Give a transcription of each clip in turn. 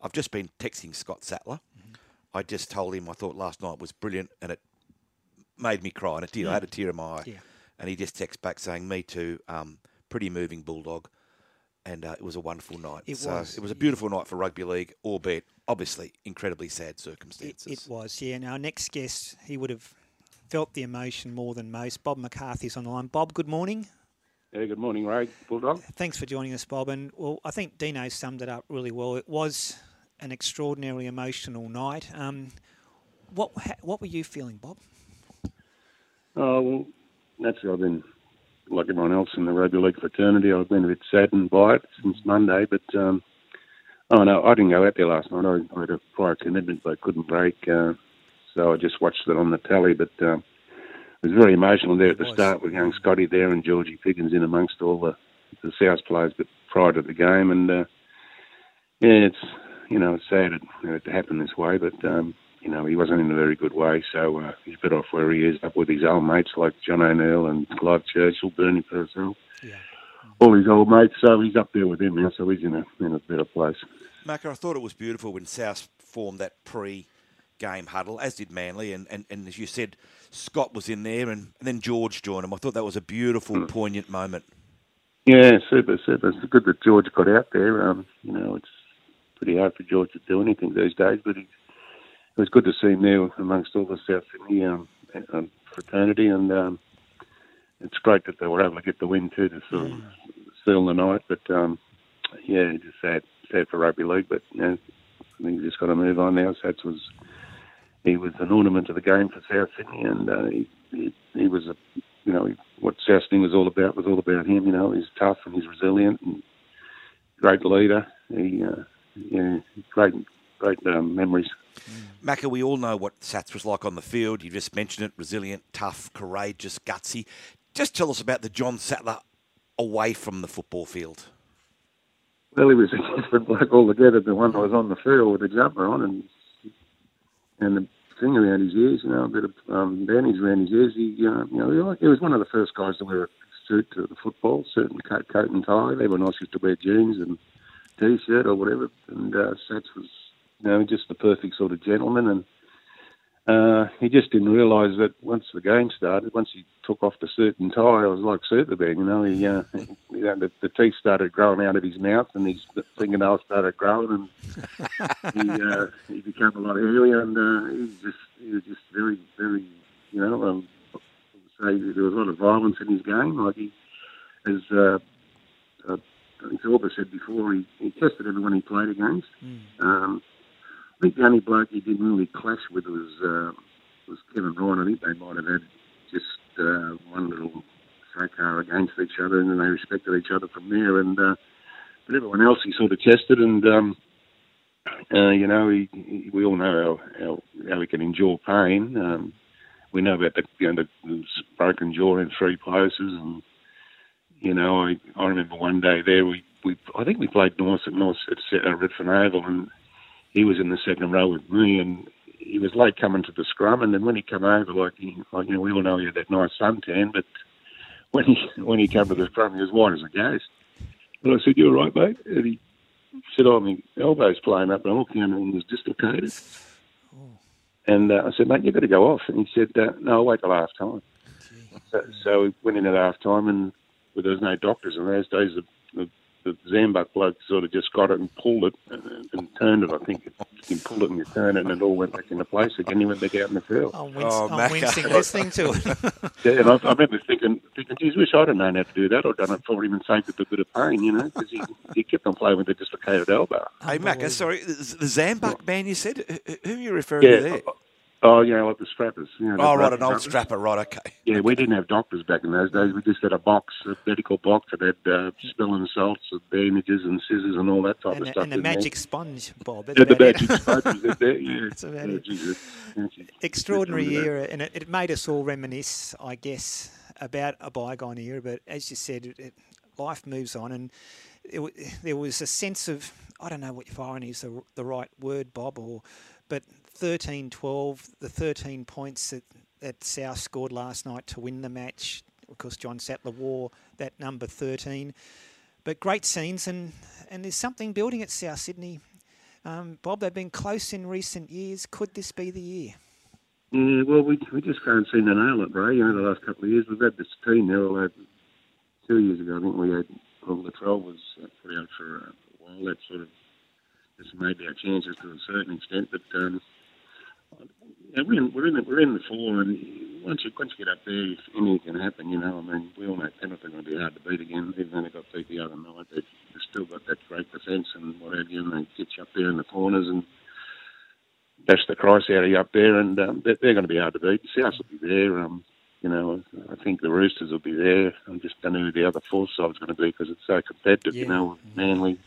I've just been texting Scott Sattler. Mm-hmm. I just told him I thought last night was brilliant, and it made me cry, and it did. Yeah. I had a tear in my eye. Yeah. And he just texts back saying, "Me too. Um, pretty moving bulldog." And uh, it was a wonderful night. It so was. It was a beautiful night for rugby league, albeit obviously incredibly sad circumstances. It, it was, yeah. And our next guest, he would have felt the emotion more than most. Bob McCarthy's on the line. Bob, good morning. Yeah, good morning, Ray Bulldog. Thanks for joining us, Bob. And well, I think Dino summed it up really well. It was an extraordinarily emotional night. Um, what what were you feeling, Bob? Oh well, naturally, I've been like everyone else in the rugby league fraternity. I've been a bit saddened by it since Monday, but um, oh no, I didn't go out there last night. I, I had a prior commitment, but I couldn't break, uh, so I just watched it on the tally. But um, it was very emotional there at the start with young Scotty there and Georgie Piggins in amongst all the the South players, but prior to the game, and uh, yeah, it's you know it's sad it, it happened this way, but um, you know he wasn't in a very good way, so uh, he's better off where he is, up with his old mates like John O'Neill and Clive Churchill, Bernie Purcell. Yeah. All his old mates, so he's up there with them now, so he's in a in a better place. Macca, I thought it was beautiful when South formed that pre game huddle, as did Manly, and, and, and as you said, Scott was in there, and, and then George joined him. I thought that was a beautiful, mm. poignant moment. Yeah, super, super. It's good that George got out there. Um, you know, it's pretty hard for George to do anything these days, but he, it was good to see him there amongst all the South Sydney um, um, fraternity, and um, it's great that they were able to get the win too to sort of seal the night. But um, yeah, just sad, sad for rugby league. But you know, I think you just got to move on now. Sats was he was an ornament of the game for South Sydney, and uh, he, he, he was a you know what South Sydney was all about was all about him. You know, he's tough and he's resilient and great leader. He uh, yeah, great great um, memories. Macca, we all know what Sats was like on the field. You just mentioned it: resilient, tough, courageous, gutsy. Just tell us about the John Sattler away from the football field. Well, he was a different bloke altogether. The one I was on the field with the jumper on, and and the thing around his ears, you know, a bit of um, bandage around his ears. He, uh, you know, he was one of the first guys to wear a suit to the football, certain coat, coat and tie. Everyone else used to wear jeans and t-shirt or whatever. And uh, Sats was, you know, just the perfect sort of gentleman. And uh, he just didn't realise that once the game started, once he took off the suit and tie, it was like Superman, you know. He, uh, you know, the, the teeth started growing out of his mouth and his fingernails started growing, and he uh, he became a lot earlier, and uh, he was just he was just very very, you know, um, say there was a lot of violence in his game. Like he, as uh, uh, I Zorba said before, he, he tested everyone he played against. Mm. Um, I think the only bloke he didn't really clash with was uh, was Kevin Ryan. I think they might have had just uh, one little fracas against each other, and then they respected each other from there. And uh, but everyone else he sort of tested, and um, uh, you know, he, he, we all know how, how, how he can endure pain. Um, we know about the, you know, the, the broken jaw in three places, and you know, I I remember one day there we we I think we played North at North at uh, Redfern Oval, and he was in the second row with me, and he was late coming to the scrum. And then when he came over, like, he, like you know, we all know he had that nice suntan, but when he when he came to the scrum, he was white as a ghost. And I said, "You all right, mate?" And he said, "Oh, my elbow's playing up." And I'm looking at him, was dislocated. Oh. And uh, I said, "Mate, you've got to go off." And he said, uh, "No, I'll wait till half time." So, so we went in at half time, and well, there was no doctors in those days. The, the the Zambuk bloke sort of just got it and pulled it and, and turned it. I think you pulled it and you turn it, and it all went back into place again. He went back out in the field. I'm, winc- oh, I'm wincing listening to it. yeah, and I, I, remember thinking, thinking, geez, wish I'd have known how to do that or done it for him and saved it a bit of pain, you know, because he, he kept on playing with a dislocated elbow. Hey, Macca, sorry, the Zambuk man you said, who are you referring yeah, to there? Oh, yeah, like the strappers. You know, oh, right, an old strapper, right, okay. Yeah, we didn't have doctors back in those days. We just had a box, a medical box that had uh, spilling salts and bandages and scissors and all that type and of stuff. And the magic there. sponge, Bob. Yeah, the magic sponge was there, yeah. That's about yeah, it. Jesus. Extraordinary era, and it, it, made us all reminisce, I guess, about a bygone era. But as you said, it, life moves on, and there was a sense of, I don't know what if irony is the, the right word, Bob, or but 13 12, the 13 points that, that South scored last night to win the match. Of course, John Sattler wore that number 13. But great scenes, and, and there's something building at South Sydney. Um, Bob, they've been close in recent years. Could this be the year? Yeah, well, we we just can't seem to nail it, Ray. You know, the last couple of years we've had this team now. Two years ago, I think we had well, Latrell was put out for a while. That sort of just made our chances to a certain extent. But um, yeah, we're in we're in the, we're in the four, and once you once you get up there, anything can happen. You know, I mean, we all know Penrith are going to be hard to beat again. Even though they got beat the other night, they've, they've still got that great defence and what have you, and they get you up there in the corners and dash the Christ out of you up there, and um, they're, they're, going to be hard to beat. South will be there. Um, you know, I think the Roosters will be there. I just don't know who the other fourth side's going to be because it's so competitive. Yeah. You know, Manly,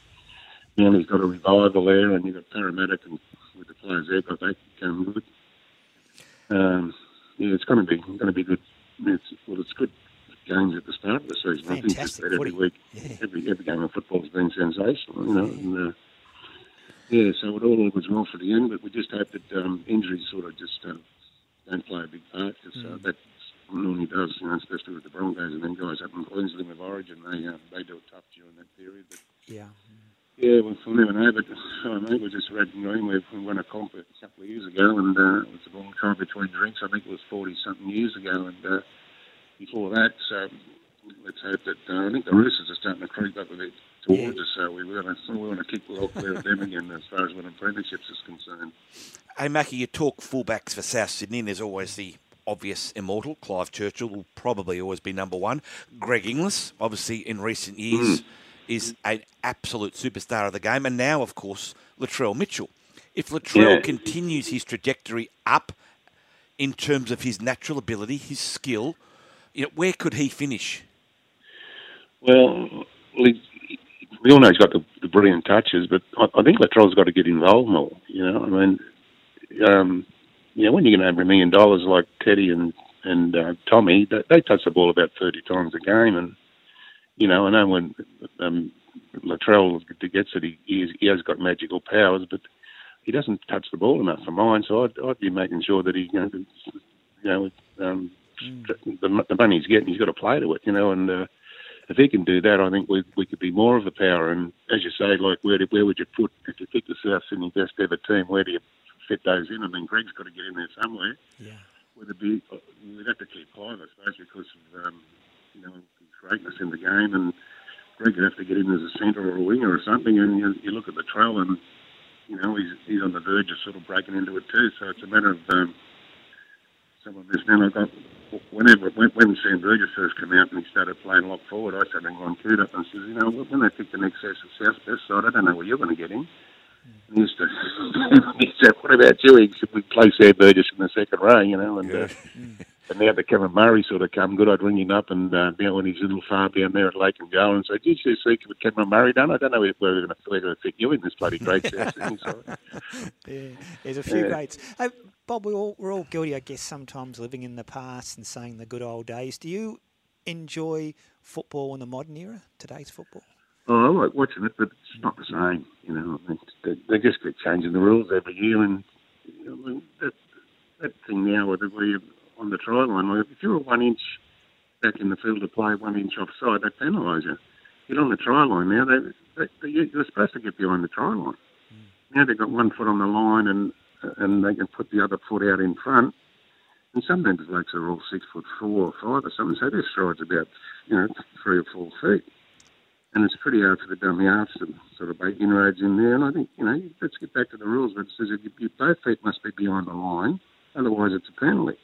Manly's got a revival there, and you've got Parramatta and with the players they've got, they can. Um, yeah, it's going to be going to be good. It's, well, it's good games at the start of the season. Fantastic I think just that every week, yeah. every every game of football has been sensational. You know, yeah. and, uh, yeah, so it all was well for the end, but we just hope that um, injuries sort of just uh, don't play a big part because uh, mm. that normally does, you know, especially with the Broncos and then guys up in Queensland with Origin, they uh, they do it tough during that period. But yeah. Yeah, we'll, we'll never know, but I mean, we just red and green. We won a comp a couple of years ago, and uh, it was a long time between drinks. I think it was 40 something years ago, and uh, before that, so let's hope that uh, I think the Roosters are starting to creep up a bit towards yeah. us, so we want to we want to kick well clear of them again as far as winning premierships is concerned. Hey, Mackie, you talk fullbacks for South Sydney, and there's always the obvious immortal. Clive Churchill will probably always be number one. Greg Inglis, obviously in recent years, mm. Is an absolute superstar of the game. And now, of course, Latrell Mitchell. If Latrell yeah. continues his trajectory up in terms of his natural ability, his skill, you know, where could he finish? Well, we all know he's got the, the brilliant touches, but I, I think Latrell's got to get involved more. You know, I mean, um, you know, when you're going to have a million dollars like Teddy and and uh, Tommy, they, they touch the ball about 30 times a game. And, you know, I know when um, Latrell gets it, he, he, he has got magical powers, but he doesn't touch the ball enough for mine. So I'd, I'd be making sure that he, you know, you know um, mm. the, the money he's getting, he's got to play to it, you know, and uh, if he can do that, I think we we could be more of a power. And as you say, like where where would you put if you pick the South Sydney best ever team? Where do you fit those in. I mean, Greg's got to get in there somewhere. Yeah. Would it be? We'd have to keep Clive, I suppose, because of um, you know greatness in the game, and Greg would have to get in as a centre or a winger or something. And you, you look at Latrell, and you know he's he's on the verge of sort of breaking into it too. So it's a matter of um, some of this. Now I got whenever when, when Sam Burgess first came out and he started playing lock forward, I and gone Coote up and says, you know, when they pick the next South Best side, I don't know where you're going to get him. He used to. he said, "What about you?" He said, "We play Sam Burgess in the second row, you know." And uh, and now that Kevin Murray sort of come good, I'd ring him up and uh, now when he's a little far down there at Lake and Gower and say, "Did you see what Kevin Murray done? I don't know if we're going to we're going to fit you in this bloody great South yeah, there's a few yeah. greats. Hey, Bob, we're all, we're all guilty, I guess, sometimes living in the past and saying the good old days. Do you enjoy football in the modern era, today's football? Oh, I like watching it, but it's not the same. You know, I mean, they, they just keep changing the rules every year, and you know, I mean, that that thing now where we're on the try line, if you're one inch back in the field to play, one inch offside, they penalise you. You're on the try line now. They, they, you're supposed to get behind the try line. Mm. Now they've got one foot on the line, and and they can put the other foot out in front. And sometimes the blokes are all six foot four or five or something, so their stride's about you know three or four feet and it's pretty hard for the dummy halves to sort of make inroads in there. And I think, you know, let's get back to the rules, but it says that you, both feet must be behind the line, otherwise it's a penalty.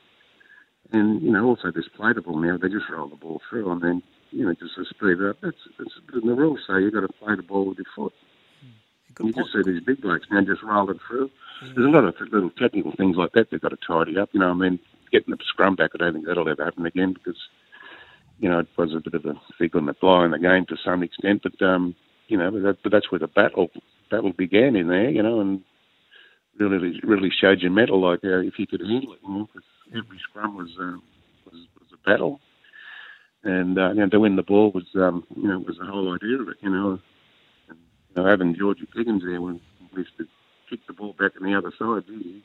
And, you know, also this play-the-ball now, they just roll the ball through and then, you know, just to speed up. That's, that's the rules say you've got to play the ball with your foot. Hmm. You just see these big blokes now just roll it through. Mm. There's a lot of little technical things like that they've got to tidy up. You know, I mean, getting the scrum back, I don't think that'll ever happen again because you know, it was a bit of a fig on the fly in the game to some extent, but um, you know, but, that, but that's where the battle battle began in there, you know, and really really showed your mettle, like uh, if you could handle it, you know, every scrum was uh, was was a battle, and uh, you know, to win the ball was um, you know was the whole idea of it, you know. And, you know, having Georgie Piggins there when we used to kick the ball back on the other side, he,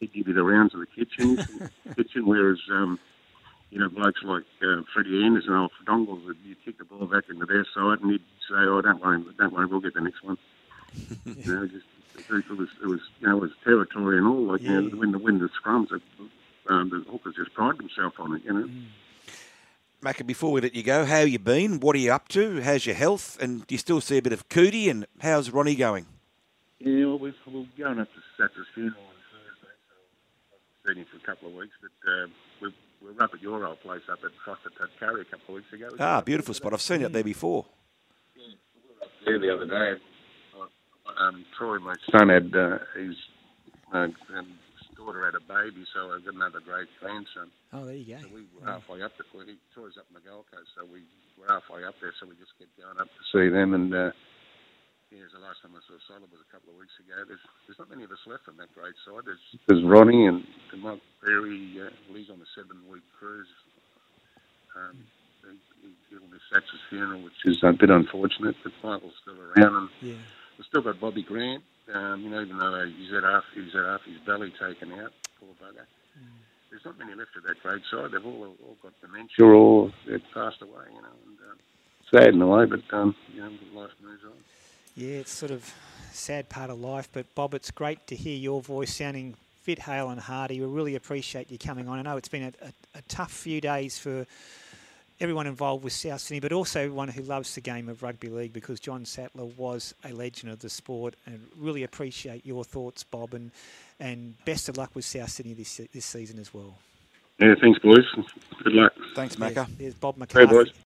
he'd give you the rounds of the kitchen, kitchen, whereas um, you know, blokes like uh, Freddie Anderson or Dongles, you kick the ball back into their side and he'd say, oh, don't worry, don't worry, we'll get the next one. you know, just it was it was you know it was territory and all. Like yeah. you know, when the when the scrums, um, the hookers just pride themselves on it. You know. Mm. Macca, before we let you go, how you been? What are you up to? How's your health? And do you still see a bit of cootie? And how's Ronnie going? Yeah, well, we're, we're going up to Satz's funeral on Thursday, so I've seen him for a couple of weeks. But uh, we, we were up at your old place up at Forster Tuncurry a couple of weeks ago. Ah, beautiful spot. I've seen it there before. Yeah, we were up there the other day. Um, Troy, my son, had uh, his uh, um, daughter had a baby, so I've got another great grandson. Oh, there you go. So we were halfway up. The, he, Troy's up in the Gold Coast, so we were halfway up there. So we just kept going up to see them. And uh, yeah, the last time I saw Solid was a couple of weeks ago. There's there's not many of us left on that great side. There's there's Ronnie and Mark Perry. Uh, he's on a seven week cruise. Um, he, he, he missed Satz's funeral, which is a bit unfortunate, but Michael's still around. And yeah. We've still got Bobby Grant um, you know, even though he's had half, he's had half his belly taken out, poor bugger. Mm. There's not many left of that grade side. They've all all got dementia or they've passed away, you know. And, um, sad in a way, but um, you know, life moves on. Yeah, it's sort of sad part of life. But Bob, it's great to hear your voice sounding fit, hale, and hearty. We really appreciate you coming on. I know it's been a, a, a tough few days for everyone involved with South Sydney, but also one who loves the game of rugby league because John Sattler was a legend of the sport. And really appreciate your thoughts, Bob, and and best of luck with South Sydney this this season as well. Yeah, thanks, boys. Good luck. Thanks, Macca. There's, there's Bob McCarthy. Hey, boys.